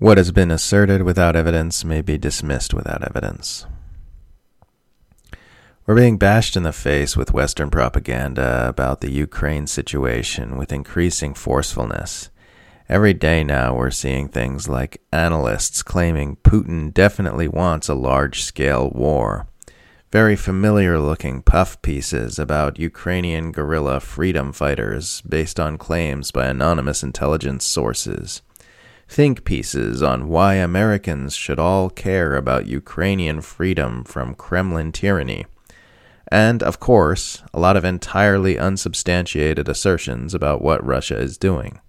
What has been asserted without evidence may be dismissed without evidence. We're being bashed in the face with Western propaganda about the Ukraine situation with increasing forcefulness. Every day now, we're seeing things like analysts claiming Putin definitely wants a large scale war. Very familiar looking puff pieces about Ukrainian guerrilla freedom fighters based on claims by anonymous intelligence sources think pieces on why Americans should all care about Ukrainian freedom from Kremlin tyranny. And, of course, a lot of entirely unsubstantiated assertions about what Russia is doing.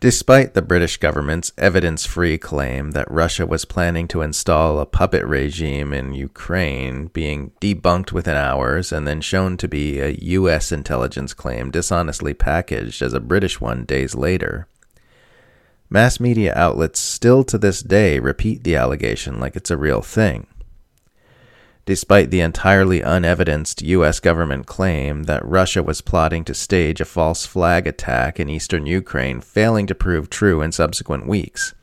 Despite the British government's evidence free claim that Russia was planning to install a puppet regime in Ukraine being debunked within hours and then shown to be a U.S. intelligence claim dishonestly packaged as a British one days later, Mass media outlets still to this day repeat the allegation like it's a real thing. Despite the entirely unevidenced U.S. government claim that Russia was plotting to stage a false flag attack in eastern Ukraine failing to prove true in subsequent weeks,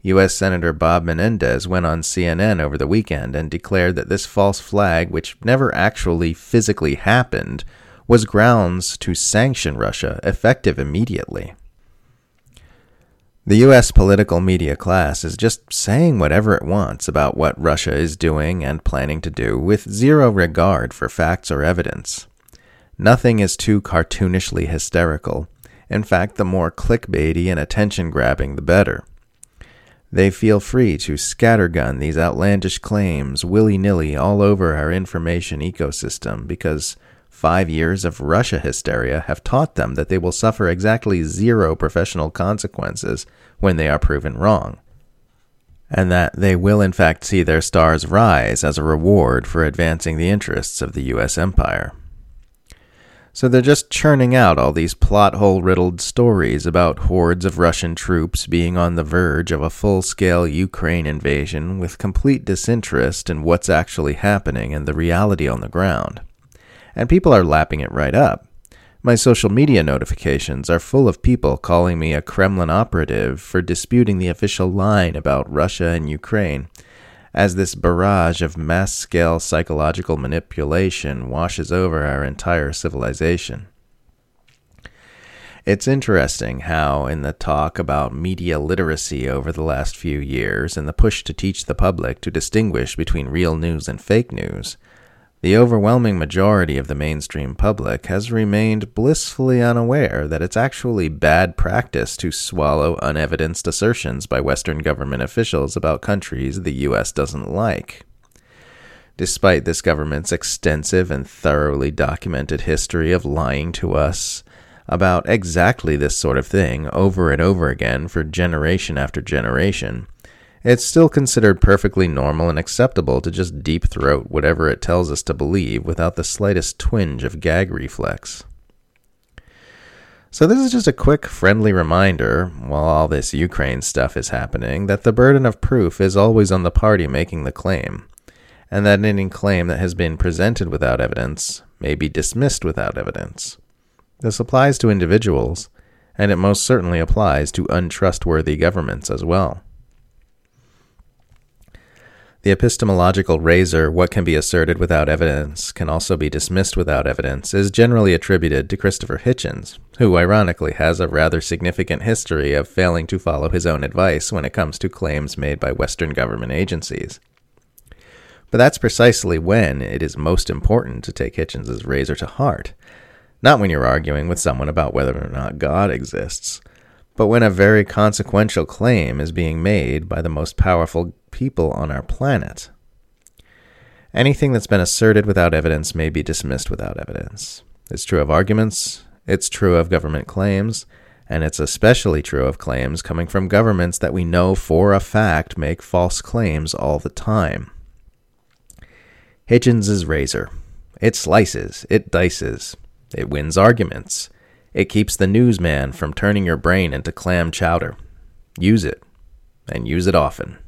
U.S. Senator Bob Menendez went on CNN over the weekend and declared that this false flag, which never actually physically happened, was grounds to sanction Russia effective immediately. The US political media class is just saying whatever it wants about what Russia is doing and planning to do with zero regard for facts or evidence. Nothing is too cartoonishly hysterical. In fact, the more clickbaity and attention grabbing, the better. They feel free to scattergun these outlandish claims willy nilly all over our information ecosystem because Five years of Russia hysteria have taught them that they will suffer exactly zero professional consequences when they are proven wrong, and that they will in fact see their stars rise as a reward for advancing the interests of the U.S. empire. So they're just churning out all these plot hole riddled stories about hordes of Russian troops being on the verge of a full scale Ukraine invasion with complete disinterest in what's actually happening and the reality on the ground and people are lapping it right up. My social media notifications are full of people calling me a Kremlin operative for disputing the official line about Russia and Ukraine, as this barrage of mass scale psychological manipulation washes over our entire civilization. It's interesting how, in the talk about media literacy over the last few years and the push to teach the public to distinguish between real news and fake news, the overwhelming majority of the mainstream public has remained blissfully unaware that it's actually bad practice to swallow unevidenced assertions by Western government officials about countries the U.S. doesn't like. Despite this government's extensive and thoroughly documented history of lying to us about exactly this sort of thing over and over again for generation after generation, it's still considered perfectly normal and acceptable to just deep throat whatever it tells us to believe without the slightest twinge of gag reflex. So, this is just a quick, friendly reminder, while all this Ukraine stuff is happening, that the burden of proof is always on the party making the claim, and that any claim that has been presented without evidence may be dismissed without evidence. This applies to individuals, and it most certainly applies to untrustworthy governments as well. The epistemological razor, what can be asserted without evidence can also be dismissed without evidence, is generally attributed to Christopher Hitchens, who ironically has a rather significant history of failing to follow his own advice when it comes to claims made by Western government agencies. But that's precisely when it is most important to take Hitchens's razor to heart. Not when you're arguing with someone about whether or not God exists, but when a very consequential claim is being made by the most powerful people on our planet. Anything that's been asserted without evidence may be dismissed without evidence. It's true of arguments, it's true of government claims, and it's especially true of claims coming from governments that we know for a fact make false claims all the time. Hitchens's razor. It slices, it dices, it wins arguments, it keeps the newsman from turning your brain into clam chowder. Use it, and use it often.